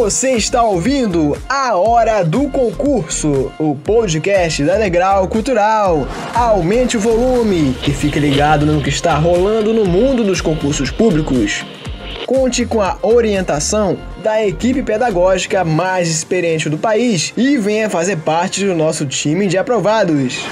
Você está ouvindo A Hora do Concurso, o podcast da Degrau Cultural. Aumente o volume e fique ligado no que está rolando no mundo dos concursos públicos. Conte com a orientação da equipe pedagógica mais experiente do país e venha fazer parte do nosso time de aprovados.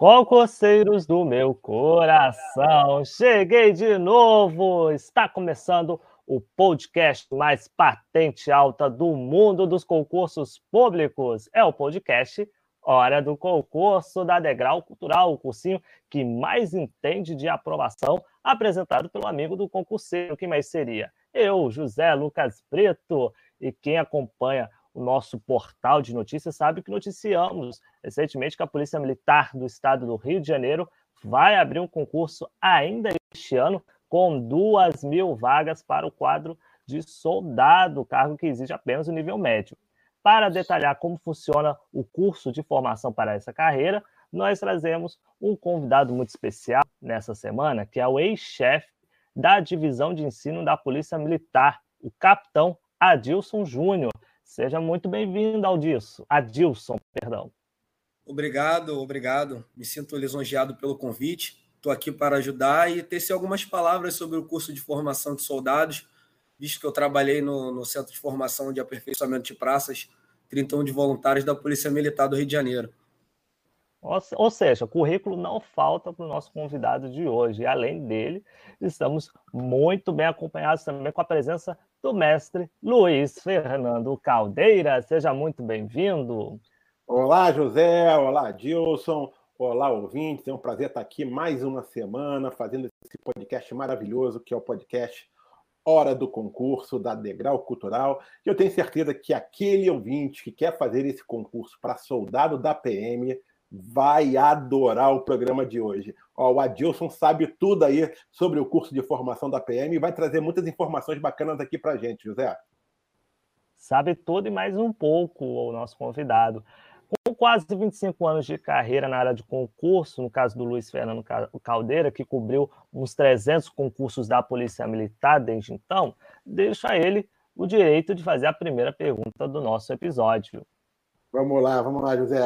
Concurseiros do meu coração, cheguei de novo! Está começando o podcast mais patente alta do mundo dos concursos públicos. É o podcast Hora do Concurso da Degrau Cultural, o cursinho que mais entende de aprovação, apresentado pelo amigo do concurseiro. Quem mais seria? Eu, José Lucas Preto, e quem acompanha o nosso portal de notícias sabe que noticiamos recentemente que a Polícia Militar do Estado do Rio de Janeiro vai abrir um concurso ainda este ano com duas mil vagas para o quadro de soldado, cargo que exige apenas o nível médio. Para detalhar como funciona o curso de formação para essa carreira, nós trazemos um convidado muito especial nessa semana, que é o ex-chefe da divisão de ensino da Polícia Militar, o capitão Adilson Júnior. Seja muito bem-vindo, Adilson. Adilson, perdão. Obrigado, obrigado. Me sinto lisonjeado pelo convite. Estou aqui para ajudar e tecer algumas palavras sobre o curso de formação de soldados, visto que eu trabalhei no, no Centro de Formação de Aperfeiçoamento de Praças, 31 de voluntários da Polícia Militar do Rio de Janeiro. Ou seja, currículo não falta para o nosso convidado de hoje. E além dele, estamos muito bem acompanhados também com a presença do mestre Luiz Fernando Caldeira. Seja muito bem-vindo. Olá, José. Olá, Dilson. Olá, ouvintes. É um prazer estar aqui mais uma semana fazendo esse podcast maravilhoso que é o podcast Hora do Concurso da Degrau Cultural. E eu tenho certeza que aquele ouvinte que quer fazer esse concurso para soldado da PM vai adorar o programa de hoje. Ó, o Adilson sabe tudo aí sobre o curso de formação da PM e vai trazer muitas informações bacanas aqui para gente, José. Sabe tudo e mais um pouco o nosso convidado. Com quase 25 anos de carreira na área de concurso, no caso do Luiz Fernando Caldeira, que cobriu uns 300 concursos da Polícia Militar desde então, deixo a ele o direito de fazer a primeira pergunta do nosso episódio. Vamos lá, vamos lá, José.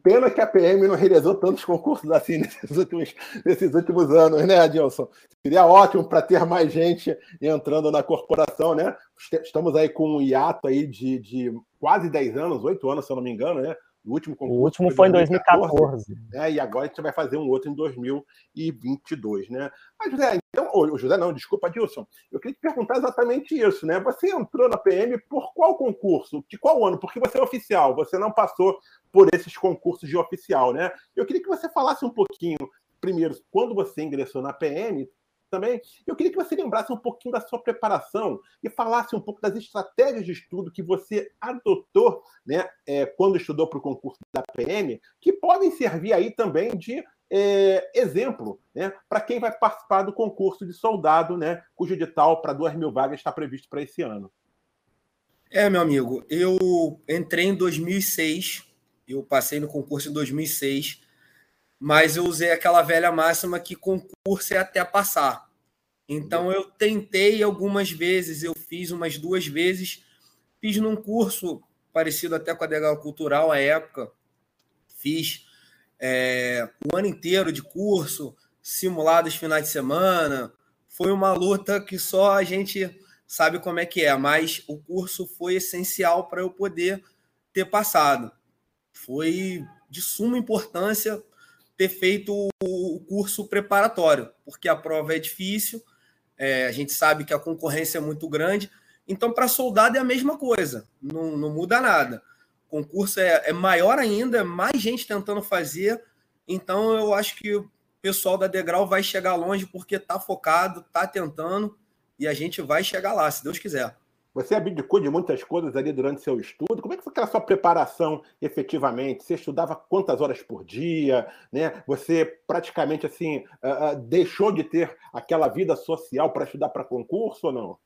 Pena que a PM não realizou tantos concursos assim nesses últimos, nesses últimos anos, né, Adilson? Seria ótimo para ter mais gente entrando na corporação, né? Estamos aí com um hiato aí de, de quase 10 anos, 8 anos, se eu não me engano, né? O último concurso. O último foi em 2014. 2014 né? E agora a gente vai fazer um outro em 2022, né? Mas, José, então, o José não, desculpa, Dilson. Eu queria te perguntar exatamente isso, né? Você entrou na PM por qual concurso? De qual ano? Porque você é oficial, você não passou por esses concursos de oficial, né? Eu queria que você falasse um pouquinho, primeiro, quando você ingressou na PM, também. Eu queria que você lembrasse um pouquinho da sua preparação e falasse um pouco das estratégias de estudo que você adotou né, é, quando estudou para o concurso da PM, que podem servir aí também de é, exemplo né, para quem vai participar do concurso de soldado, né, cujo edital para duas mil vagas está previsto para esse ano. É, meu amigo, eu entrei em 2006, eu passei no concurso em 2006 mas eu usei aquela velha máxima que concurso é até passar. Então eu tentei algumas vezes, eu fiz umas duas vezes, fiz num curso parecido até com a Degal Cultural à época, fiz é, o ano inteiro de curso, simulados finais de semana, foi uma luta que só a gente sabe como é que é, mas o curso foi essencial para eu poder ter passado. Foi de suma importância ter feito o curso preparatório, porque a prova é difícil, é, a gente sabe que a concorrência é muito grande. Então, para soldado é a mesma coisa, não, não muda nada. O concurso é, é maior ainda, é mais gente tentando fazer. Então, eu acho que o pessoal da Degrau vai chegar longe porque está focado, está tentando e a gente vai chegar lá, se Deus quiser. Você abdicou de muitas coisas ali durante seu estudo. Como é que foi aquela sua preparação efetivamente? Você estudava quantas horas por dia? Né? Você praticamente assim uh, uh, deixou de ter aquela vida social para estudar para concurso ou não?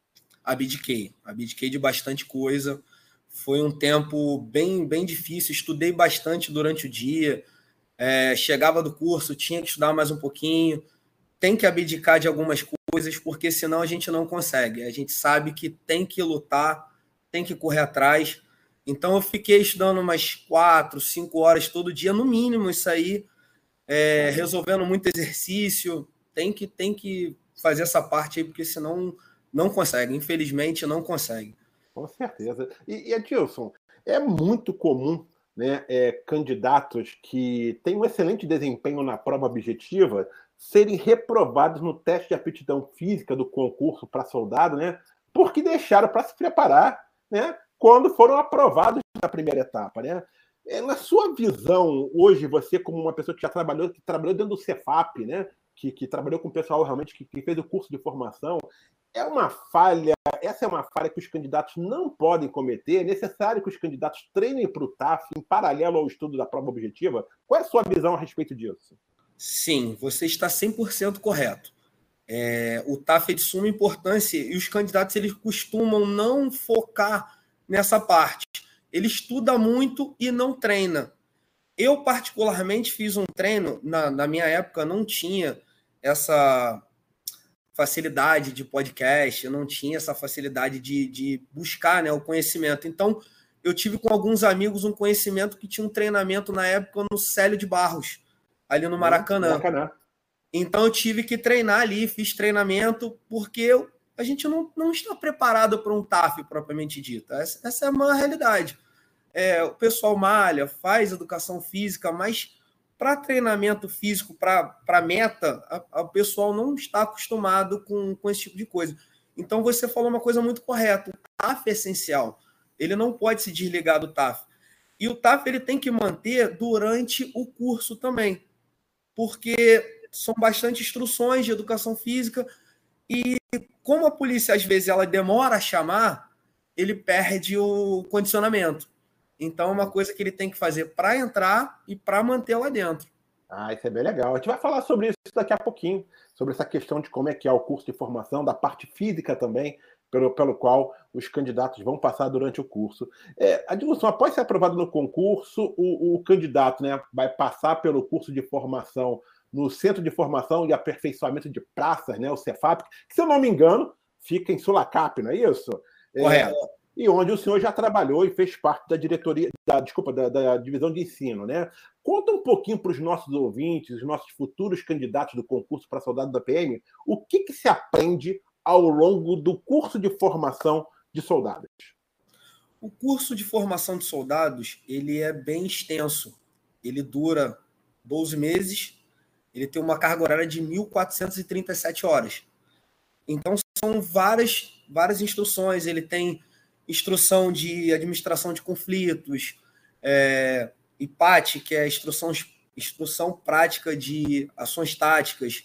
Abdiquei, abdiquei de bastante coisa. Foi um tempo bem, bem difícil. Estudei bastante durante o dia. É, chegava do curso, tinha que estudar mais um pouquinho. Tem que abdicar de algumas coisas, porque senão a gente não consegue. A gente sabe que tem que lutar, tem que correr atrás. Então eu fiquei estudando umas quatro, cinco horas todo dia, no mínimo, isso aí, é, resolvendo muito exercício. Tem que, tem que fazer essa parte aí, porque senão não consegue. Infelizmente, não consegue. Com certeza. E, e Adilson, é muito comum né, é, candidatos que têm um excelente desempenho na prova objetiva serem reprovados no teste de aptidão física do concurso para soldado, né, porque deixaram para se preparar né, quando foram aprovados na primeira etapa. Né? É, na sua visão, hoje, você, como uma pessoa que já trabalhou, que trabalhou dentro do Cefap, né, que, que trabalhou com o pessoal realmente que, que fez o curso de formação, é uma falha, essa é uma falha que os candidatos não podem cometer. É necessário que os candidatos treinem para o TAF em paralelo ao estudo da prova objetiva. Qual é a sua visão a respeito disso? Sim, você está 100% correto. É, o TAF é de suma importância e os candidatos eles costumam não focar nessa parte. Ele estuda muito e não treina. Eu, particularmente, fiz um treino, na, na minha época não tinha essa facilidade de podcast, eu não tinha essa facilidade de, de buscar né, o conhecimento. Então, eu tive com alguns amigos um conhecimento que tinha um treinamento na época no Célio de Barros, ali no Maracanã. Maracanã. Então, eu tive que treinar ali, fiz treinamento, porque eu, a gente não, não está preparado para um TAF propriamente dito. Essa, essa é uma realidade. É, o pessoal malha, faz educação física, mas para treinamento físico, para meta, o pessoal não está acostumado com, com esse tipo de coisa. Então você falou uma coisa muito correta. O TAF é essencial. Ele não pode se desligar do TAF. E o TAF ele tem que manter durante o curso também. Porque são bastante instruções de educação física e como a polícia às vezes ela demora a chamar, ele perde o condicionamento. Então, é uma coisa que ele tem que fazer para entrar e para manter lá dentro. Ah, isso é bem legal. A gente vai falar sobre isso daqui a pouquinho, sobre essa questão de como é que é o curso de formação, da parte física também, pelo, pelo qual os candidatos vão passar durante o curso. É, Adilson, após ser aprovado no concurso, o, o candidato né, vai passar pelo curso de formação no Centro de Formação e Aperfeiçoamento de Praças, né, o Cefap, que, se eu não me engano, fica em Sulacap, não é isso? Correto. É, e onde o senhor já trabalhou e fez parte da diretoria, da, desculpa, da, da divisão de ensino, né? Conta um pouquinho para os nossos ouvintes, os nossos futuros candidatos do concurso para soldado da PM, o que, que se aprende ao longo do curso de formação de soldados. O curso de formação de soldados ele é bem extenso. Ele dura 12 meses. Ele tem uma carga horária de 1.437 horas. Então são várias várias instruções. Ele tem instrução de administração de conflitos, é, IPAT, que é instrução, instrução prática de ações táticas,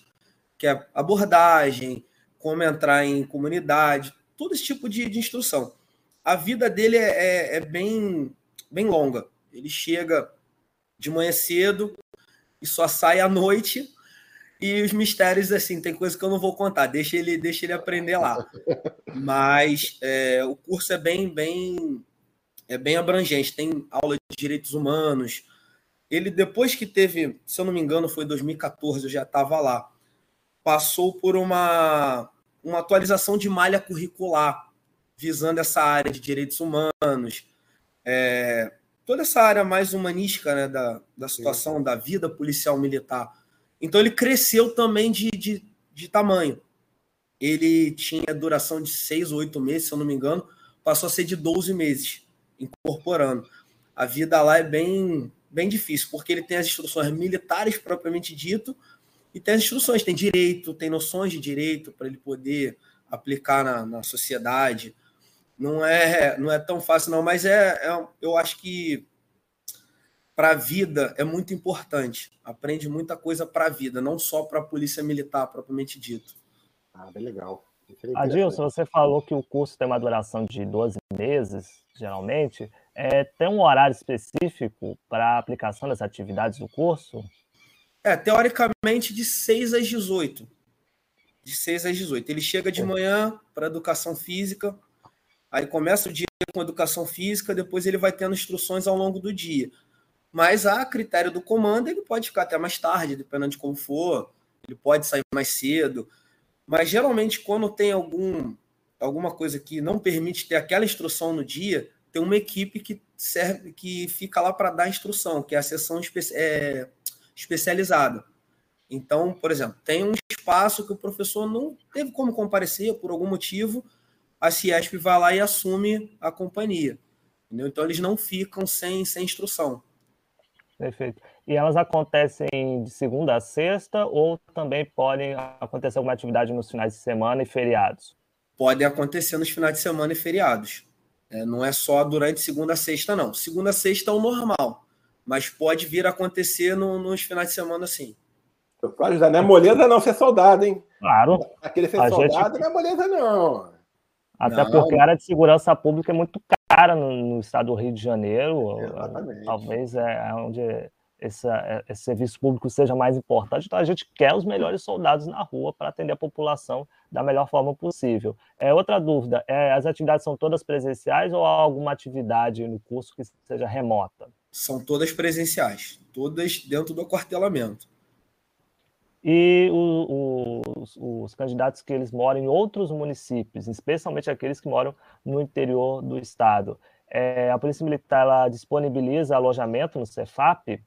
que é abordagem, como entrar em comunidade, todo esse tipo de, de instrução. A vida dele é, é, é bem, bem longa. Ele chega de manhã cedo e só sai à noite e os mistérios, assim, tem coisa que eu não vou contar, deixa ele, deixa ele aprender lá. Mas é, o curso é bem, bem, é bem abrangente, tem aula de direitos humanos. Ele, depois que teve, se eu não me engano, foi 2014, eu já estava lá, passou por uma, uma atualização de malha curricular, visando essa área de direitos humanos, é, toda essa área mais humanística né, da, da situação Sim. da vida policial militar então ele cresceu também de, de, de tamanho. Ele tinha duração de seis ou oito meses, se eu não me engano, passou a ser de 12 meses, incorporando. A vida lá é bem, bem difícil, porque ele tem as instruções militares propriamente dito, e tem as instruções, tem direito, tem noções de direito para ele poder aplicar na, na sociedade. Não é, não é tão fácil, não, mas é, é eu acho que para a vida é muito importante. Aprende muita coisa para a vida, não só para a polícia militar propriamente dito. Ah, bem legal. Adilson, você falou que o curso tem uma duração de 12 meses, geralmente. É, tem um horário específico para a aplicação das atividades do curso? É, teoricamente de 6 às 18. De 6 às 18. Ele chega de manhã para educação física, aí começa o dia com educação física, depois ele vai tendo instruções ao longo do dia. Mas a critério do comando, ele pode ficar até mais tarde, dependendo de como for. Ele pode sair mais cedo. Mas geralmente, quando tem algum, alguma coisa que não permite ter aquela instrução no dia, tem uma equipe que serve, que fica lá para dar instrução, que é a sessão espe é, especializada. Então, por exemplo, tem um espaço que o professor não teve como comparecer por algum motivo, a Ciesp vai lá e assume a companhia. Entendeu? Então, eles não ficam sem, sem instrução. Perfeito. E elas acontecem de segunda a sexta ou também podem acontecer alguma atividade nos finais de semana e feriados? Podem acontecer nos finais de semana e feriados. É, não é só durante segunda a sexta, não. Segunda a sexta é o normal, mas pode vir a acontecer no, nos finais de semana, sim. Claro, não é moleza não ser soldado, hein? Claro. Aquele ser a soldado gente... não é moleza não. Até não. porque a área de segurança pública é muito cara no, no, estado do Rio de Janeiro. Exatamente. Talvez é onde esse, esse, serviço público seja mais importante. Então a gente quer os melhores soldados na rua para atender a população da melhor forma possível. É outra dúvida: é, as atividades são todas presenciais ou há alguma atividade no curso que seja remota? São todas presenciais, todas dentro do aquartelamento e o, o, os, os, candidatos que eles moram em outros municípios, especialmente aqueles que moram no interior do estado. É, a Polícia Militar ela disponibiliza alojamento no Cefap?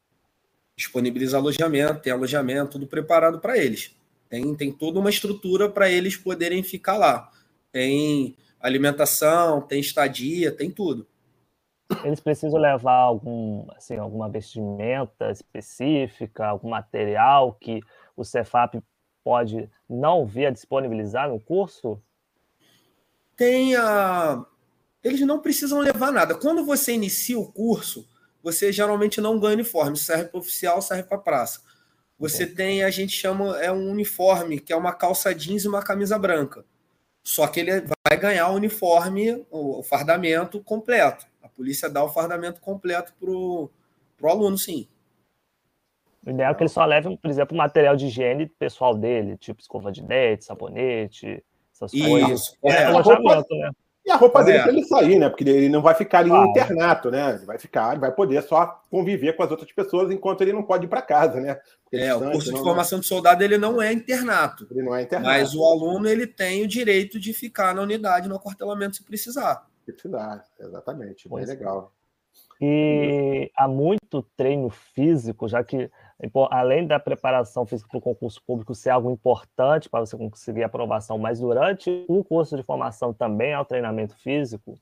Disponibiliza alojamento, tem alojamento, tudo preparado para eles. Tem, tem toda uma estrutura para eles poderem ficar lá. Tem alimentação, tem estadia, tem tudo. Eles precisam levar algum, assim, alguma vestimenta específica, algum material que o Cefap pode não vir a disponibilizar no curso? Tem a. Eles não precisam levar nada. Quando você inicia o curso, você geralmente não ganha uniforme. Serve para oficial, serve para praça. Você tem, a gente chama, é um uniforme, que é uma calça jeans e uma camisa branca. Só que ele vai ganhar o uniforme, o fardamento completo. A polícia dá o fardamento completo para o aluno, sim. O ideal é que ele só leve, por exemplo, material de higiene pessoal dele, tipo escova de dente, sabonete, essas Isso, coisas. É, é alojamento, né? E a roupa dele é. para ele sair, né? Porque ele não vai ficar ali no internato, né? Ele vai ficar, ele vai poder só conviver com as outras pessoas enquanto ele não pode ir para casa, né? Porque é, o curso de formação de soldado ele não é internato. Ele não é internato. Mas o aluno ele tem o direito de ficar na unidade no aquartelamento se precisar. Se precisar, exatamente. Bem pois é. legal. E há muito treino físico, já que além da preparação física para o concurso público ser algo importante para você conseguir aprovação, mas durante o curso de formação também há o treinamento físico?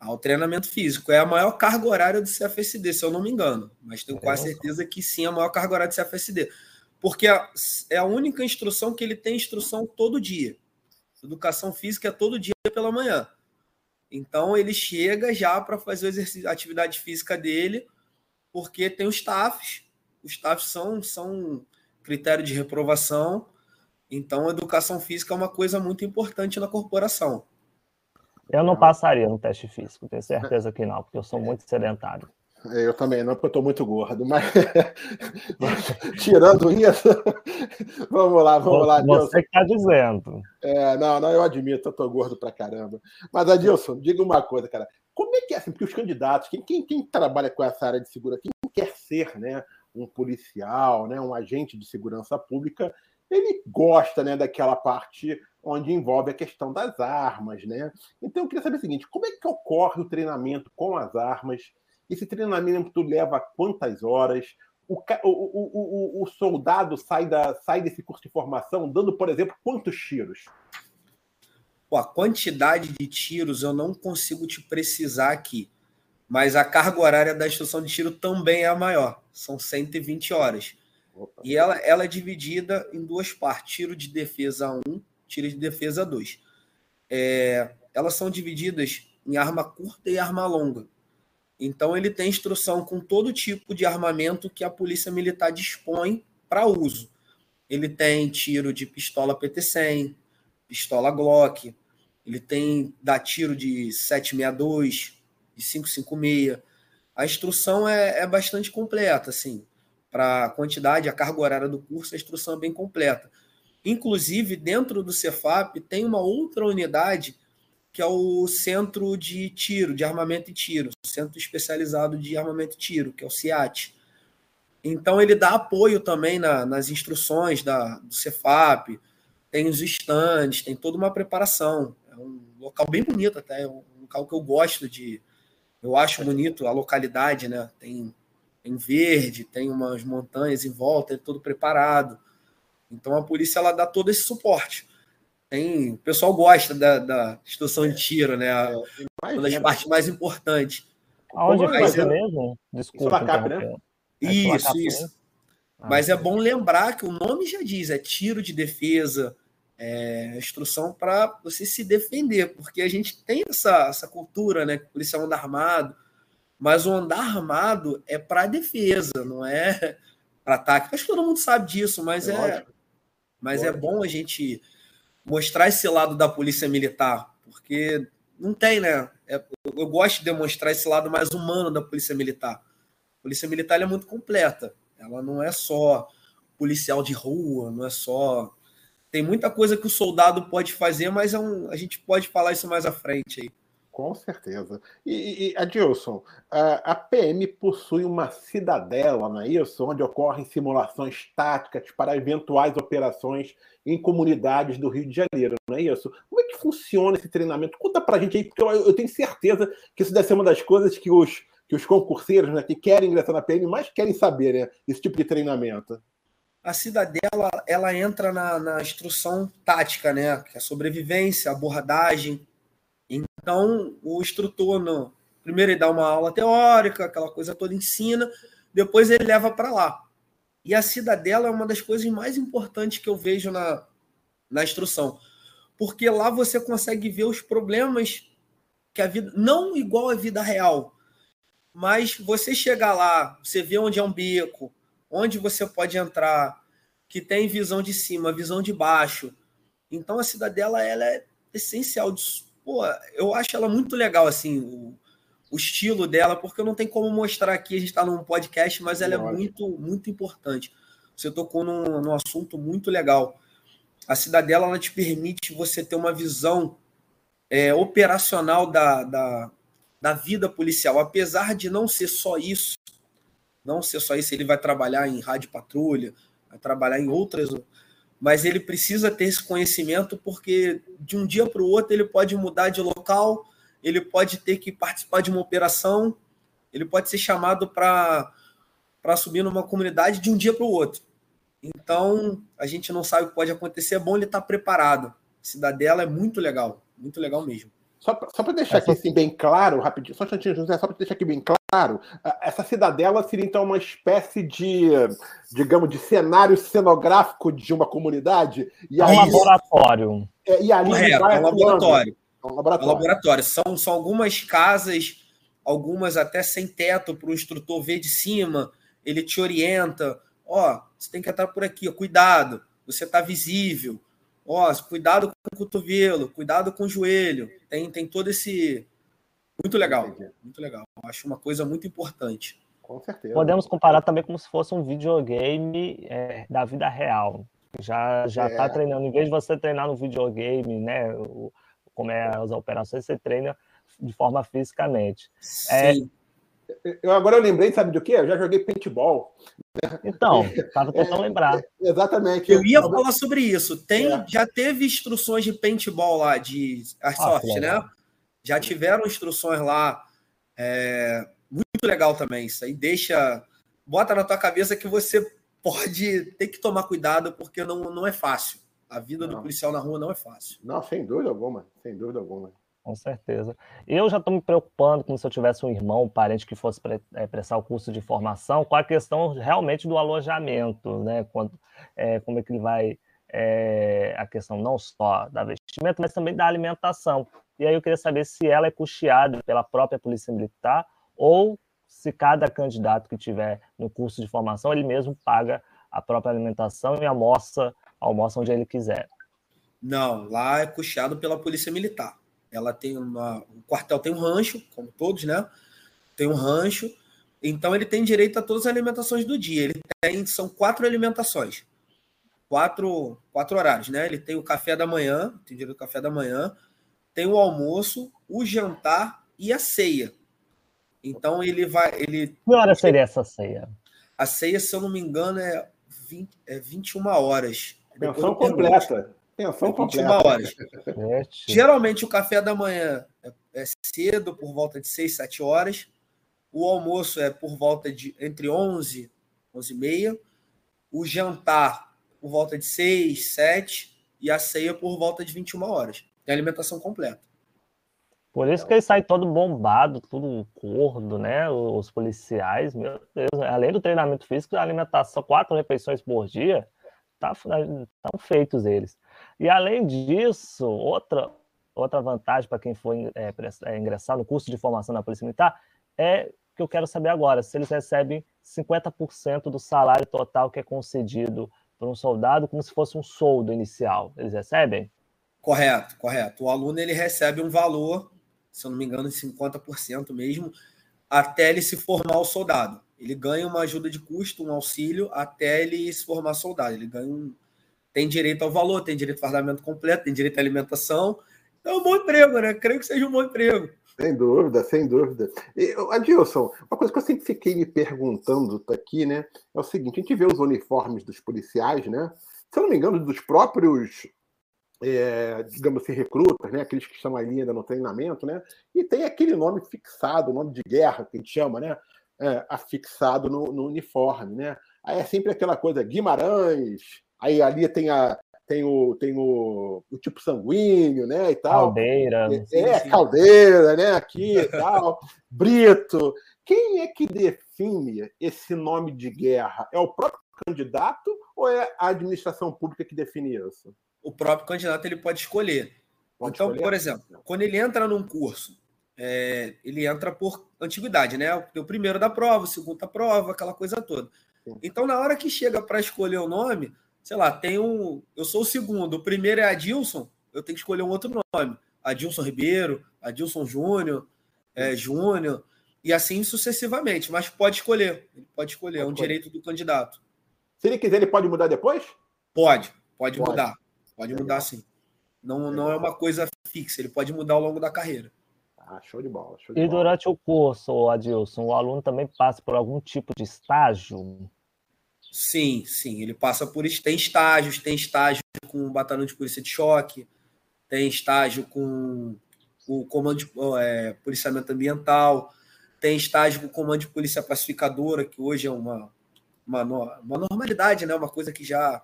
Há o treinamento físico. É a maior carga horária do CFSD, se eu não me engano. Mas tenho é. quase certeza que sim, é a maior carga horária do CFSD. Porque é a única instrução que ele tem instrução todo dia. Educação física é todo dia pela manhã. Então ele chega já para fazer a atividade física dele, porque tem os staffs os staffs são, são critério de reprovação. Então, educação física é uma coisa muito importante na corporação. Eu não passaria no teste físico, tenho certeza que não, porque eu sou muito sedentário. Eu também, não, porque eu estou muito gordo, mas, tirando isso, vamos lá, vamos lá, Adilson. Você que está dizendo. É, não, não, eu admito, eu estou gordo pra caramba. Mas, Adilson, diga uma coisa, cara. Como é que é assim? Porque os candidatos, quem, quem, quem trabalha com essa área de segurança, quem quer ser, né? um policial, né, um agente de segurança pública, ele gosta né, daquela parte onde envolve a questão das armas. Né? Então, eu queria saber o seguinte: como é que ocorre o treinamento com as armas? Esse treinamento leva quantas horas? O, o, o, o, soldado sai, da, sai desse curso de formação dando, por exemplo, quantos tiros? Pô, a quantidade de tiros eu não consigo te precisar aqui mas a carga horária da instrução de tiro também é a maior, são 120 horas. Opa. E ela, ela é dividida em duas partes: tiro de defesa 1, tiro de defesa 2. É, elas são divididas em arma curta e arma longa. Então, ele tem instrução com todo tipo de armamento que a Polícia Militar dispõe para uso. Ele tem tiro de pistola PT-100, pistola Glock, ele tem dá tiro de 762, de 556. A instrução é, é bastante completa, assim, para a quantidade, a carga horária do curso, a instrução é bem completa. Inclusive, dentro do Cefap, tem uma outra unidade que é o Centro de Tiro, de Armamento e Tiro, Centro Especializado de Armamento e Tiro, que é o CIAT. Então, ele dá apoio também na, nas instruções da, do Cefap, tem os stands, tem toda uma preparação. É um local bem bonito até, é um local que eu gosto de. Eu acho bonito a localidade, né? Tem, tem verde, tem umas montanhas em volta, é tudo preparado. Então a polícia ela dá todo esse suporte. Tem, o pessoal gosta da, da instrução de tiro, né? Uma das partes mais importantes. Aonde foi é mesmo? Desculpa. Isso, né? isso. isso. Ah, Mas é bom lembrar que o nome já diz, é tiro de defesa, é instrução para você se defender, porque a gente tem essa, essa cultura, né? Que o policial anda armado, mas o andar armado é para defesa, não é para ataque. Acho que todo mundo sabe disso, mas é, é mas é bom a gente mostrar esse lado da polícia militar, porque não tem, né? É, eu gosto de demonstrar esse lado mais humano da polícia militar. A polícia militar é muito completa. Ela não é só policial de rua, não é só. Tem muita coisa que o soldado pode fazer, mas é um... a gente pode falar isso mais à frente aí. Com certeza. E, e Adilson, a, a PM possui uma cidadela, não é isso? Onde ocorrem simulações táticas para eventuais operações em comunidades do Rio de Janeiro, não é isso? Como é que funciona esse treinamento? Conta pra gente aí, porque eu, eu tenho certeza que isso deve ser uma das coisas que os que os concurseiros né, que querem ingressar na PM mais querem saber, né? Esse tipo de treinamento. A cidadela ela entra na, na instrução tática, né? Que é sobrevivência, abordagem. Então, o instrutor, no, primeiro ele dá uma aula teórica, aquela coisa toda ensina, depois ele leva para lá. E a cidadela é uma das coisas mais importantes que eu vejo na, na instrução. Porque lá você consegue ver os problemas que a vida. Não igual à vida real, mas você chegar lá, você vê onde é um beco, onde você pode entrar, que tem visão de cima, visão de baixo. Então a cidadela ela é essencial. Pô, eu acho ela muito legal assim, o, o estilo dela, porque não tem como mostrar aqui, a gente está num podcast, mas ela é muito, muito importante. Você tocou num, num assunto muito legal. A cidadela ela te permite você ter uma visão é, operacional da, da, da vida policial, apesar de não ser só isso, não ser só isso, ele vai trabalhar em rádio patrulha, vai trabalhar em outras, mas ele precisa ter esse conhecimento porque de um dia para o outro ele pode mudar de local, ele pode ter que participar de uma operação, ele pode ser chamado para subir numa comunidade de um dia para o outro. Então, a gente não sabe o que pode acontecer, é bom ele estar preparado. Cidadela é muito legal, muito legal mesmo. Só, só para deixar aqui assim, bem claro, rapidinho, só um instantinho, José, só para deixar aqui bem claro, essa cidadela seria então uma espécie de, digamos, de cenário cenográfico de uma comunidade? E é um laboratório. É, e ali Correto, é um laboratório. É um laboratório. É um laboratório. São, são algumas casas, algumas até sem teto, para o instrutor ver de cima, ele te orienta. Ó, você tem que entrar por aqui, cuidado, você está visível Ó, cuidado com o cotovelo, cuidado com o joelho. Tem, tem todo esse. Muito legal, muito legal. Acho uma coisa muito importante. Com certeza. Podemos comparar também como se fosse um videogame é, da vida real. Já já está é. treinando, em vez de você treinar no videogame, né? O, como é as operações, você treina de forma fisicamente. É, Sim. É, eu, agora eu lembrei, sabe do que? Eu já joguei paintball. Então, estava tentando é, lembrar. É, exatamente. Eu ia falar sobre isso. Tem, é. Já teve instruções de paintball lá, de Airsoft, ah, né? Já tiveram instruções lá. É, muito legal também. Isso aí deixa. Bota na tua cabeça que você pode ter que tomar cuidado, porque não, não é fácil. A vida não. do policial na rua não é fácil. Não, sem dúvida alguma. Sem dúvida alguma. Com certeza. Eu já estou me preocupando como se eu tivesse um irmão, um parente que fosse pre é, prestar o curso de formação, com a questão realmente do alojamento, né? Quando, é, como é que ele vai. É, a questão não só da vestimenta, mas também da alimentação. E aí eu queria saber se ela é custeada pela própria Polícia Militar ou se cada candidato que tiver no curso de formação, ele mesmo paga a própria alimentação e almoça, almoça onde ele quiser. Não, lá é custeado pela Polícia Militar. Ela tem uma. O quartel tem um rancho, como todos, né? Tem um rancho. Então ele tem direito a todas as alimentações do dia. Ele tem. São quatro alimentações. Quatro, quatro horários, né? Ele tem o café da manhã, tem direito ao café da manhã, tem o almoço, o jantar e a ceia. Então ele vai. Ele, que hora seria essa ceia? A ceia, se eu não me engano, é, 20, é 21 horas. Pensão completa. É 21 completa. horas. Gente, Geralmente o café da manhã é, é cedo, por volta de 6, 7 horas. O almoço é por volta de entre 11, 11 e meia. O jantar por volta de 6, 7 e a ceia por volta de 21 horas. Tem alimentação completa. Por isso que eles saem todo bombado, tudo gordo, né? Os policiais, meu Deus, além do treinamento físico, a alimentação, quatro refeições por dia, tá, estão feitos eles. E além disso, outra, outra vantagem para quem for é, é, ingressar no curso de formação na Polícia Militar é que eu quero saber agora, se eles recebem 50% do salário total que é concedido por um soldado, como se fosse um soldo inicial. Eles recebem? Correto, correto. O aluno ele recebe um valor se eu não me engano, de 50% mesmo, até ele se formar o soldado. Ele ganha uma ajuda de custo, um auxílio, até ele se formar soldado. Ele ganha um, tem direito ao valor, tem direito ao fardamento completo, tem direito à alimentação. Então é um bom emprego, né? Creio que seja um bom emprego. Sem dúvida, sem dúvida. E, Adilson, uma coisa que eu sempre fiquei me perguntando aqui, né? É o seguinte: a gente vê os uniformes dos policiais, né? Se eu não me engano, dos próprios é, digamos assim, recrutas, né? aqueles que estão ali ainda no treinamento, né? e tem aquele nome fixado, nome de guerra, que a gente chama, né? É, afixado no, no, uniforme. Né? Aí é sempre aquela coisa, Guimarães, aí ali tem, a, tem, o, tem o, o tipo sanguíneo, né? E tal. Caldeira. É, é caldeira, né? Aqui e tal. Brito. Quem é que define esse nome de guerra? É o próprio candidato ou é a administração pública que define isso? o próprio candidato ele pode escolher. Pode então, escolher. por exemplo, quando ele entra num curso, é, ele entra por antiguidade, né? O primeiro da prova, o segundo da prova, aquela coisa toda. Sim. Então, na hora que chega para escolher o nome, sei lá, tem um. Eu sou o segundo, o primeiro é Adilson, eu tenho que escolher um outro nome. Adilson Ribeiro, Adilson Júnior, é, Júnior, e assim sucessivamente. Mas pode escolher. Ele pode escolher, pode é um escolher. direito do candidato. Se ele quiser, ele pode mudar depois? Pode, pode, pode. mudar. Pode mudar sim. Não, não é uma coisa fixa, ele pode mudar ao longo da carreira. Ah, show de bola. Show de e bola. durante o curso, Adilson, o aluno também passa por algum tipo de estágio? Sim, sim. Ele passa por. Tem estágios, tem estágio com o batalhão de polícia de choque, tem estágio com o comando de é, policiamento ambiental, tem estágio com o comando de polícia pacificadora, que hoje é uma, uma, uma normalidade, né? uma coisa que já,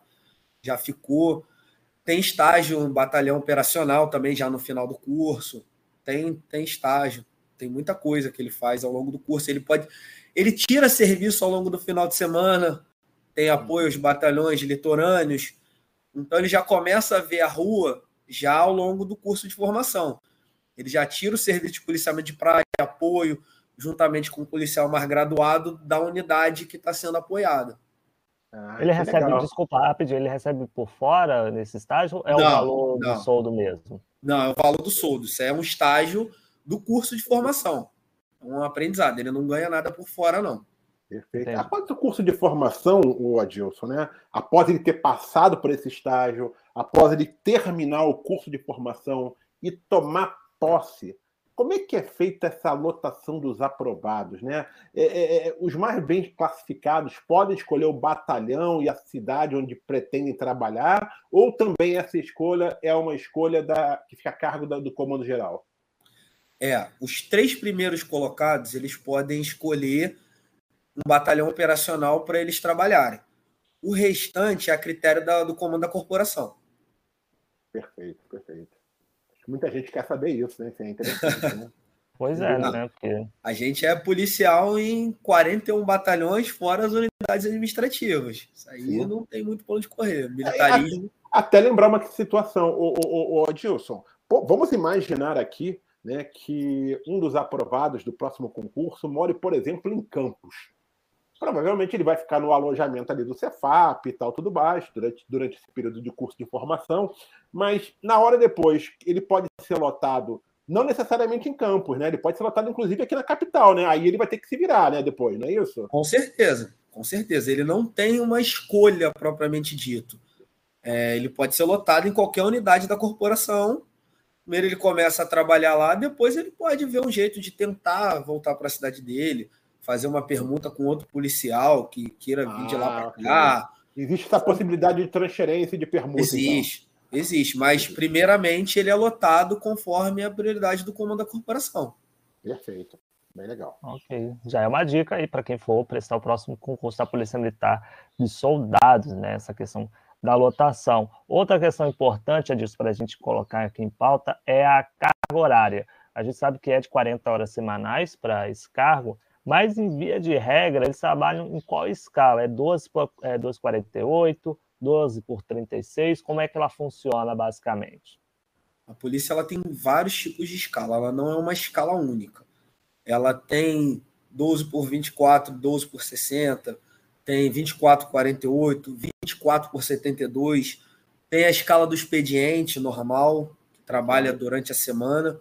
já ficou. Tem estágio um batalhão operacional também já no final do curso. Tem, tem estágio, tem muita coisa que ele faz ao longo do curso. Ele pode, ele tira serviço ao longo do final de semana, tem apoio aos batalhões litorâneos. Então ele já começa a ver a rua já ao longo do curso de formação. Ele já tira o serviço de policiamento de praia, apoio, juntamente com o policial mais graduado da unidade que está sendo apoiada. Ah, ele recebe, legal. desculpa, rapidinho, ele recebe por fora nesse estágio? É não, o valor não. do soldo mesmo? Não, é o valor do soldo. Isso é um estágio do curso de formação. É um aprendizado. Ele não ganha nada por fora, não. Perfeito. Entendi. Após o curso de formação, o Adilson, né? Após ele ter passado por esse estágio, após ele terminar o curso de formação e tomar posse, como é que é feita essa lotação dos aprovados? Né? É, é, é, os mais bem classificados podem escolher o batalhão e a cidade onde pretendem trabalhar, ou também essa escolha é uma escolha da, que fica a cargo da, do comando geral? É, os três primeiros colocados eles podem escolher um batalhão operacional para eles trabalharem. O restante é a critério da, do comando da corporação. Perfeito, perfeito. Muita gente quer saber isso, né? Isso é interessante, né? Pois é, né? Porque... A gente é policial em 41 batalhões, fora as unidades administrativas. Isso aí Sim. não tem muito plano de correr. Militarismo. É, até, até, lembrar uma situação, o, o, o, Adilson. Pô, vamos imaginar aqui né, que um dos aprovados do próximo concurso more, por exemplo, em Campos. Provavelmente ele vai ficar no alojamento ali do Cefap e tal, tudo baixo, durante, durante esse período de curso de formação, mas na hora depois ele pode ser lotado, não necessariamente em campos, né? Ele pode ser lotado, inclusive, aqui na capital, né? Aí ele vai ter que se virar, né? Depois, não é isso? Com certeza, com certeza. Ele não tem uma escolha propriamente dito. É, ele pode ser lotado em qualquer unidade da corporação. Primeiro ele começa a trabalhar lá, depois ele pode ver um jeito de tentar voltar para a cidade dele fazer uma pergunta com outro policial que queira vir de lá para cá. Existe essa possibilidade de transferência de permuta. Existe, Existe, mas primeiramente ele é lotado conforme a prioridade do comando da corporação. Perfeito. Bem legal. Ok. Já é uma dica aí para quem for prestar o próximo concurso da Polícia Militar de soldados, né? Essa questão da lotação. Outra questão importante, Adilson, para a gente colocar aqui em pauta, é a carga horária. A gente sabe que é de 40 horas semanais para esse cargo, mas em via de regra, eles trabalham em qual escala? É 12 por é 12,48, 12 por 36? Como é que ela funciona basicamente? A polícia ela tem vários tipos de escala, ela não é uma escala única. Ela tem 12 por 24, 12 por 60, tem 24 por 48, 24 por 72, tem a escala do expediente normal, que trabalha durante a semana.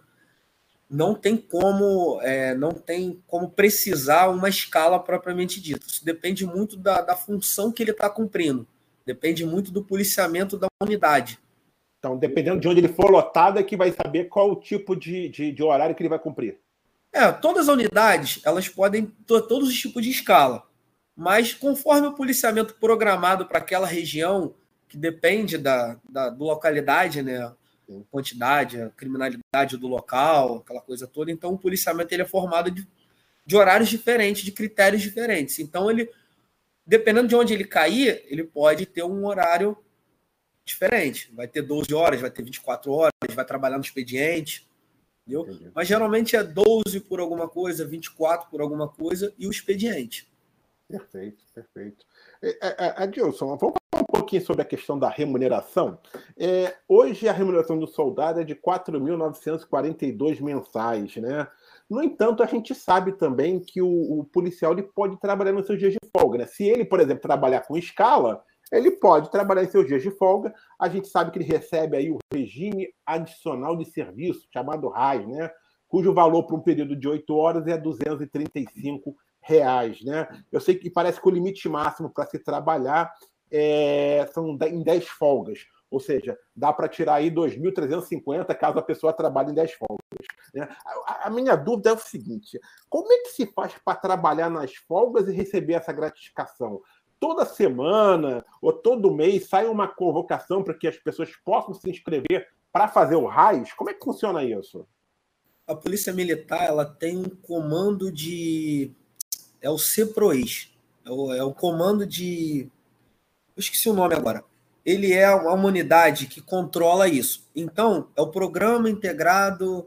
Não tem como é, não tem como precisar uma escala propriamente dita. Isso depende muito da, da função que ele está cumprindo. Depende muito do policiamento da unidade. Então, dependendo de onde ele for lotado, é que vai saber qual o tipo de, de, de horário que ele vai cumprir. É, todas as unidades, elas podem ter todos os tipos de escala. Mas conforme o policiamento programado para aquela região, que depende da, da localidade, né? Quantidade, a criminalidade do local, aquela coisa toda. Então, o policiamento ele é formado de, de horários diferentes, de critérios diferentes. Então, ele dependendo de onde ele cair, ele pode ter um horário diferente. Vai ter 12 horas, vai ter 24 horas, vai trabalhar no expediente. Entendeu? Mas geralmente é 12 por alguma coisa, 24 por alguma coisa e o expediente. Perfeito, perfeito. É, é, Adilson, vamos pouquinho sobre a questão da remuneração. É, hoje a remuneração do soldado é de 4.942 mensais, né? No entanto, a gente sabe também que o, o, policial ele pode trabalhar nos seus dias de folga. Né? Se ele, por exemplo, trabalhar com escala, ele pode trabalhar em seus dias de folga. A gente sabe que ele recebe aí o regime adicional de serviço, chamado RAIS, né? cujo valor para um período de oito horas é 235 reais. Né? Eu sei que parece que o limite máximo para se trabalhar é, são em 10 folgas. Ou seja, dá para tirar aí 2.350 caso a pessoa trabalhe em 10 folgas. Né? A, a, minha dúvida é o seguinte: como é que se faz para trabalhar nas folgas e receber essa gratificação? Toda semana ou todo mês sai uma convocação para que as pessoas possam se inscrever para fazer o RAIS? Como é que funciona isso? A Polícia Militar ela tem um comando de. É o CEPROES. É o, é o comando de. Eu esqueci o nome agora ele é uma unidade que controla isso. Então, é o Programa Integrado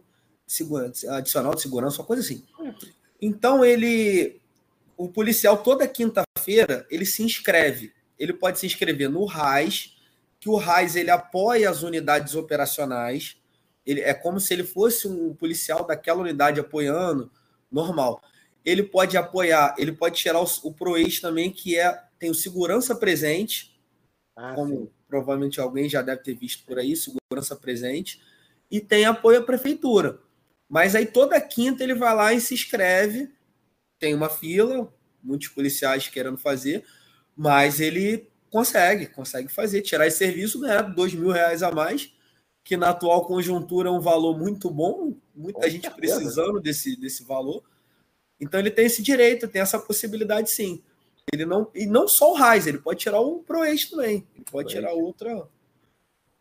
Adicional de Segurança, uma coisa assim. Então, ele, o policial, toda quinta-feira, ele se inscreve. Ele pode se inscrever no RAIS, que o RAIS ele apoia as unidades operacionais. Ele, é como se ele fosse um policial daquela unidade apoiando, normal. Ele pode apoiar, ele pode tirar o, o PROEX também, que é tem o segurança presente, ah, como sim. provavelmente alguém já deve ter visto por aí, segurança presente, e tem apoio à prefeitura. Mas aí toda quinta ele vai lá e se inscreve, tem uma fila, muitos policiais querendo fazer, mas ele consegue, consegue fazer, tirar esse serviço, ganhar dois mil reais a mais, que na atual conjuntura é um valor muito bom, muita gente precisando desse, desse valor. Então ele tem esse direito, tem essa possibilidade sim. Ele não, e não só o Raiz, ele pode tirar o ProEx também. Ele pode tirar outra,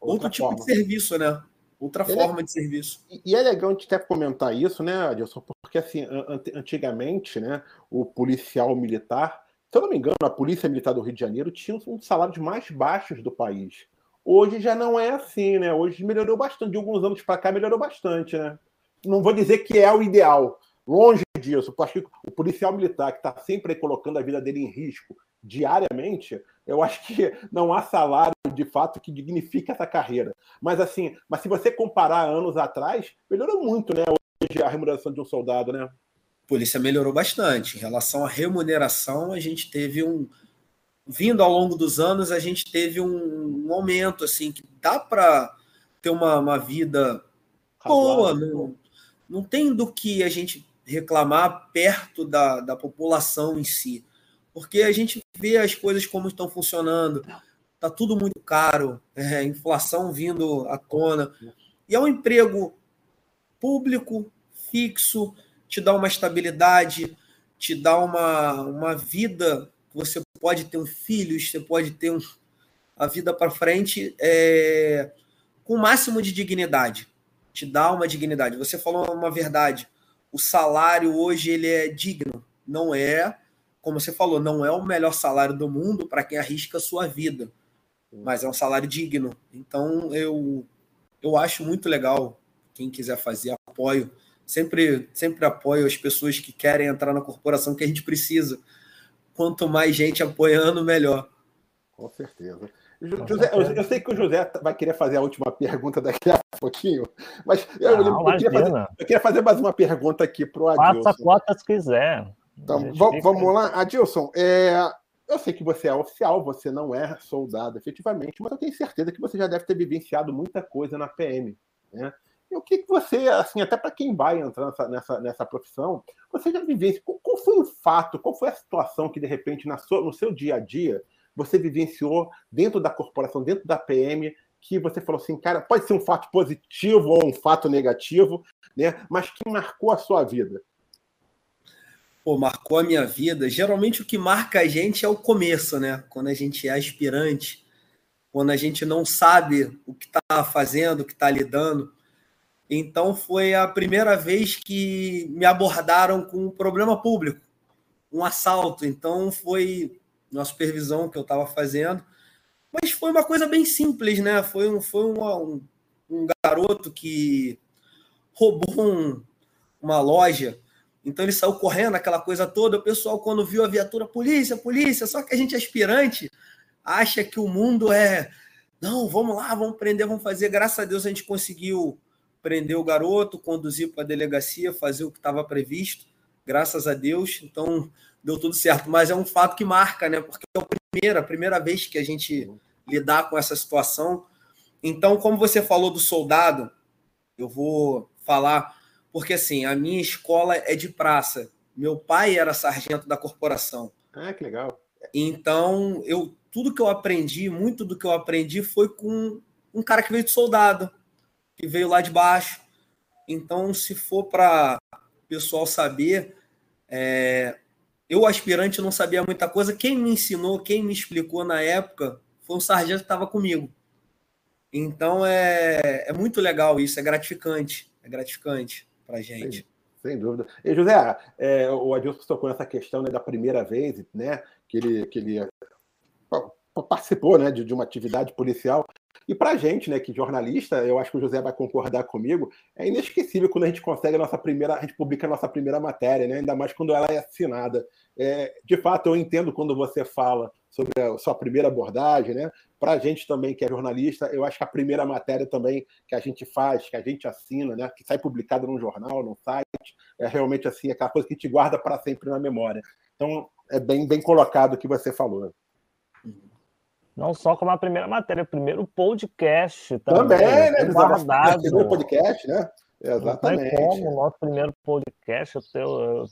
outra outro tipo de serviço, né? Outra ele é forma é, de serviço. E é legal a gente até comentar isso, né, Adilson? Porque assim, antigamente, né, o policial militar, se eu não me engano, a Polícia Militar do Rio de Janeiro tinha um dos salários mais baixos do país. Hoje já não é assim, né? Hoje melhorou bastante. De alguns anos para cá melhorou bastante, né? Não vou dizer que é o ideal, Longe disso, eu acho que o policial militar que está sempre colocando a vida dele em risco diariamente, eu acho que não há salário de fato que dignifique essa carreira. Mas assim, mas se você comparar anos atrás, melhorou muito, né? Hoje a remuneração de um soldado, né? A polícia melhorou bastante. Em relação à remuneração, a gente teve um vindo ao longo dos anos, a gente teve um, um aumento assim que dá para ter uma, uma vida boa, não, não tem do que a gente reclamar perto da, da população em si. Porque a gente vê as coisas como estão funcionando, está tudo muito caro, é, inflação vindo à tona. E é um emprego público, fixo, te dá uma estabilidade, te dá uma, uma vida. Você pode ter um filhos, você pode ter um, a vida para frente. É, com o máximo de dignidade. Te dá uma dignidade. Você falou uma verdade. O salário hoje ele é digno. Não é, como você falou, não é o melhor salário do mundo para quem arrisca a sua vida. Mas é um salário digno. Então eu eu acho muito legal. Quem quiser fazer, apoio. Sempre, sempre apoio as pessoas que querem entrar na corporação que a gente precisa. Quanto mais gente apoiando, melhor. Com certeza. José, eu, eu, sei que o José vai querer fazer a última pergunta daqui a pouquinho, mas eu, eu, eu, queria, fazer, eu queria, fazer, mais uma pergunta aqui para o Adilson. Faça quantas quiser. Então, vamos lá, Adilson. É, eu sei que você é oficial, você não é soldado efetivamente, mas eu tenho certeza que você já deve ter vivenciado muita coisa na PM. Né? E o que, que você, assim, até para quem vai entrar nessa, nessa, nessa profissão, você já vivenciou? Qual, qual foi o fato, qual foi a situação que, de repente, na sua, no seu dia a dia, você vivenciou dentro da corporação, dentro da PM, que você falou assim, cara, pode ser um fato positivo ou um fato negativo, né? Mas que marcou a sua vida? Pô, marcou a minha vida. Geralmente o que marca a gente é o começo, né? Quando a gente é aspirante, quando a gente não sabe o que está fazendo, o que está lidando. Então foi a primeira vez que me abordaram com um problema público, um assalto. Então foi uma supervisão que eu estava fazendo. Mas foi uma coisa bem simples, né? Foi um, foi um, um garoto que roubou um, uma loja então ele saiu correndo, aquela coisa toda. O pessoal, quando viu a viatura, polícia, polícia, só que a gente é aspirante, acha que o mundo é. Não, vamos lá, vamos prender, vamos fazer. Graças a Deus a gente conseguiu prender o garoto, conduzir para a delegacia, fazer o que estava previsto. Graças a Deus. Então deu tudo certo. Mas é um fato que marca, né? Porque é a primeira, a primeira vez que a gente lidar com essa situação. Então, como você falou do soldado, eu vou falar porque assim, a minha escola é de praça. Meu pai era sargento da corporação. Ah, que legal. Então, eu tudo que eu aprendi, muito do que eu aprendi foi com um cara que veio de soldado, que veio lá de baixo. Então, se for para o pessoal saber, é, eu, aspirante, não sabia muita coisa. Quem me ensinou, quem me explicou na época, foi um sargento que estava comigo. Então, é, é muito legal isso, é gratificante. É gratificante para gente. Sem, sem, dúvida. E José, é, o Adilson tocou nessa questão né, da primeira vez, né, que ele, que ele participou né, de, de uma atividade policial. E para a gente, né, que jornalista, eu acho que o José vai concordar comigo, é inesquecível quando a gente consegue a nossa primeira, a gente publica a nossa primeira matéria, né, ainda mais quando ela é assinada. É, de fato, eu entendo quando você fala sobre a sua primeira abordagem, né? Para a gente também que é jornalista, eu acho que a primeira matéria também que a gente faz, que a gente assina, né? Que sai publicada num jornal, num site, é realmente assim aquela coisa que te guarda para sempre na memória. Então é bem bem colocado o que você falou. Não só como a primeira matéria, o primeiro podcast também. Também, né? guardado. Primeiro podcast, né? Exatamente. Não como o nosso primeiro podcast,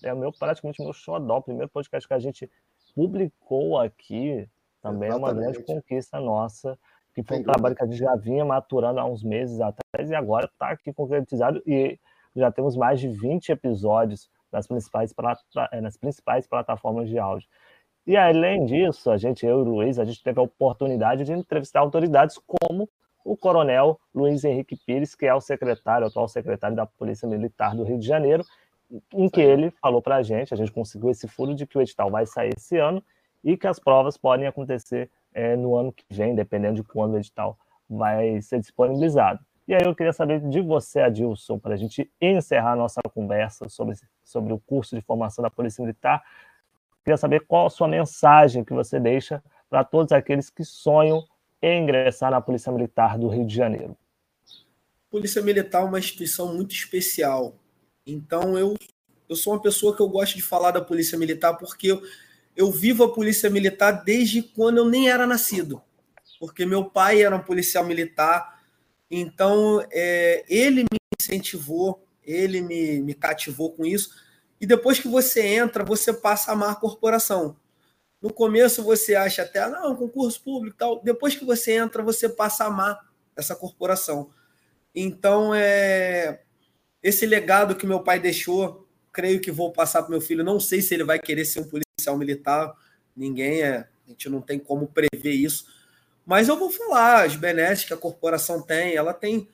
é meu, praticamente meu xodó, o primeiro podcast que a gente publicou aqui também Exatamente. é uma grande conquista nossa, que foi um trabalho que a gente já vinha maturando há uns meses atrás e agora está aqui concretizado e já temos mais de 20 episódios nas principais, eh, nas principais plataformas de áudio. E além disso, a gente, eu e o Luiz, a gente teve a oportunidade de entrevistar autoridades como o coronel Luiz Henrique Pires, que é o secretário, o atual secretário da Polícia Militar do Rio de Janeiro, em que ele falou para a gente, a gente conseguiu esse furo de que o edital vai sair esse ano e que as provas podem acontecer é, no ano que vem, dependendo de quando o edital vai ser disponibilizado. E aí eu queria saber de você, Adilson, para a gente encerrar a nossa conversa sobre, sobre o curso de formação da Polícia Militar, queria saber qual a sua mensagem que você deixa para todos aqueles que sonham em ingressar na Polícia Militar do Rio de Janeiro. Polícia Militar é uma instituição muito especial. Então, eu, eu sou uma pessoa que eu gosto de falar da Polícia Militar porque eu, eu vivo a Polícia Militar desde quando eu nem era nascido. Porque meu pai era um policial militar, então é, ele me incentivou, ele me, me cativou com isso. E depois que você entra, você passa a amar a corporação. No começo você acha até, não, concurso público tal. Depois que você entra, você passa a amar essa corporação. Então, é esse legado que meu pai deixou, creio que vou passar para meu filho. Não sei se ele vai querer ser um policial militar, ninguém é, a gente não tem como prever isso, Mas eu vou falar as benesses que a corporação tem. Ela tem.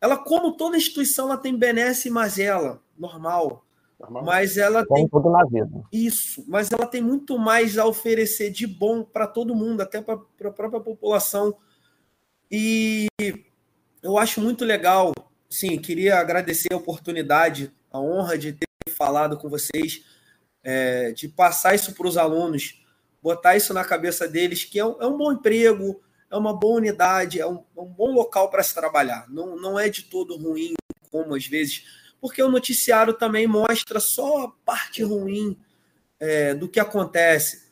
Ela, como toda instituição, ela tem benesse e mazela, normal. Mas ela tem. tudo na vida. Isso. Mas ela tem muito mais a oferecer de bom para todo mundo, até para a própria população. E eu acho muito legal. Sim, queria agradecer a oportunidade, a honra de ter falado com vocês, é, de passar isso para os alunos botar isso na cabeça deles que é um, é um bom emprego, é uma boa unidade, é um, é um bom local para se trabalhar. Não, não é de todo ruim, como às vezes, porque o noticiário também mostra só a parte ruim é, do que acontece.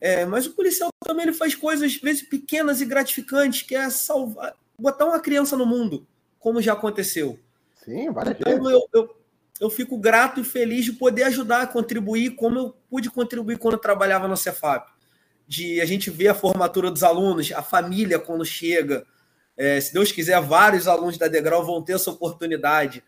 É, mas o policial também ele faz coisas, às vezes, pequenas e gratificantes, que é salvar, botar uma criança no mundo, como já aconteceu. Sim, várias então, eu, eu, eu fico grato e feliz de poder ajudar a contribuir, como eu pude contribuir quando trabalhava no Cefap. De a gente ver a formatura dos alunos, a família quando chega. É, se Deus quiser, vários alunos da Degrau vão ter essa oportunidade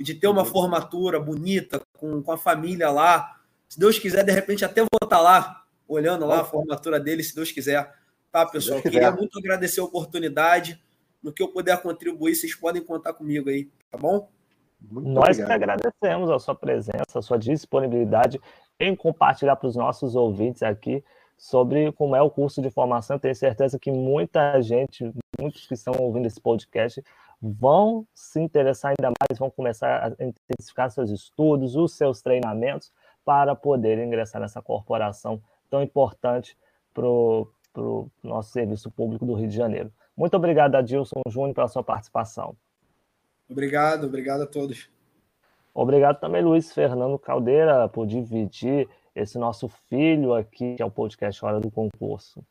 de ter uma formatura bonita, com, com a família lá. Se Deus quiser, de repente, até vou estar lá, olhando lá a formatura deles, se Deus quiser. Tá, pessoal? Queria muito agradecer a oportunidade. No que eu puder contribuir, vocês podem contar comigo aí, tá bom? Muito Nós obrigado. que agradecemos a sua presença, a sua disponibilidade em compartilhar para os nossos ouvintes aqui sobre como é o curso de formação. tenho certeza que muita gente, muitos que estão ouvindo esse podcast, vão se interessar ainda mais, vão começar a intensificar seus estudos, os seus treinamentos, para poder ingressar nessa corporação tão importante para o nosso serviço público do Rio de Janeiro. Muito obrigado, Adilson Júnior, pela sua participação. Obrigado, obrigado a todos. Obrigado também, Luiz Fernando Caldeira, por dividir esse nosso filho aqui, que é o podcast Hora do Concurso.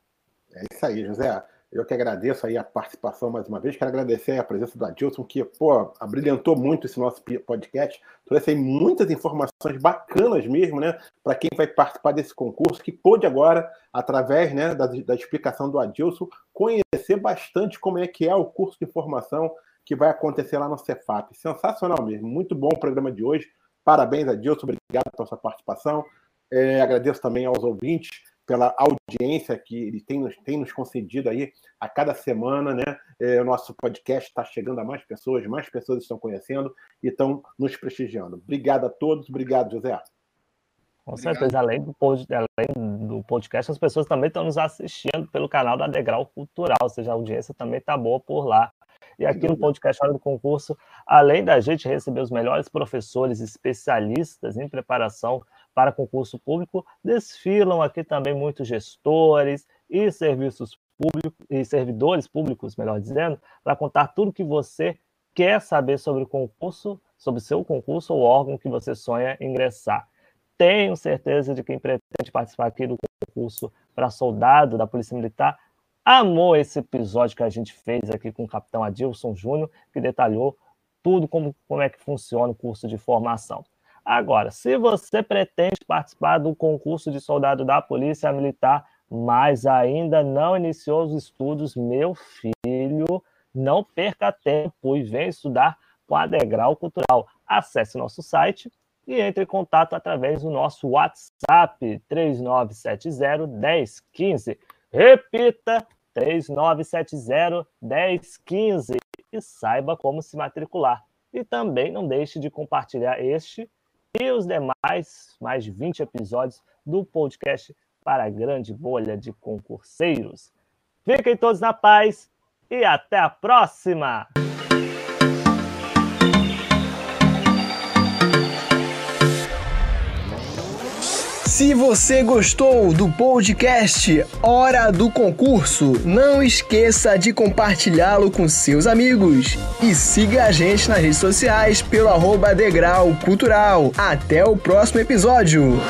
É isso aí, José. Eu que agradeço aí a participação mais uma vez. Quero agradecer a presença do Adilson, que, pô, abrilhantou muito esse nosso podcast. Trouxe aí muitas informações bacanas mesmo, né? Para quem vai participar desse concurso, que pôde agora, através né, da, da explicação do Adilson, conhecer bastante como é que é o curso de formação que vai acontecer lá no Cefap. Sensacional mesmo, muito bom o programa de hoje. Parabéns, Adilson, obrigado pela sua participação. É, agradeço também aos ouvintes pela audiência que ele tem, tem nos concedido aí a cada semana, né? É, o nosso podcast está chegando a mais pessoas, mais pessoas estão conhecendo e estão nos prestigiando. Obrigado a todos, obrigado, José. Com certeza, além do, além do podcast, as pessoas também estão nos assistindo pelo canal da Degrau Cultural, ou seja, a audiência também está boa por lá. E aqui no podcast Hora do Concurso, além da gente receber os melhores professores especialistas em preparação para concurso público, desfilam aqui também muitos gestores e serviços públicos e servidores públicos, melhor dizendo, para contar tudo que você quer saber sobre o concurso, sobre seu concurso ou órgão que você sonha ingressar. Tenho certeza de quem pretende participar aqui do concurso para soldado da Polícia Militar amou esse episódio que a gente fez aqui com o capitão Adilson Júnior, que detalhou tudo como, como é que funciona o curso de formação. Agora, se você pretende participar do concurso de soldado da Polícia Militar, mas ainda não iniciou os estudos, meu filho, não perca tempo e vem estudar com a Degrau Cultural. Acesse nosso site e entre em contato através do nosso WhatsApp 3970 1015. Repita 3970 1015 e saiba como se matricular. E também não deixe de compartilhar este e os demais mais de 20 episódios do podcast para a grande bolha de concurseiros. Fiquem todos na paz e até a próxima! Se você gostou do podcast Hora do Concurso, não esqueça de compartilhá-lo com seus amigos. E siga a gente nas redes sociais pelo arroba Degrau Cultural. Até o próximo episódio!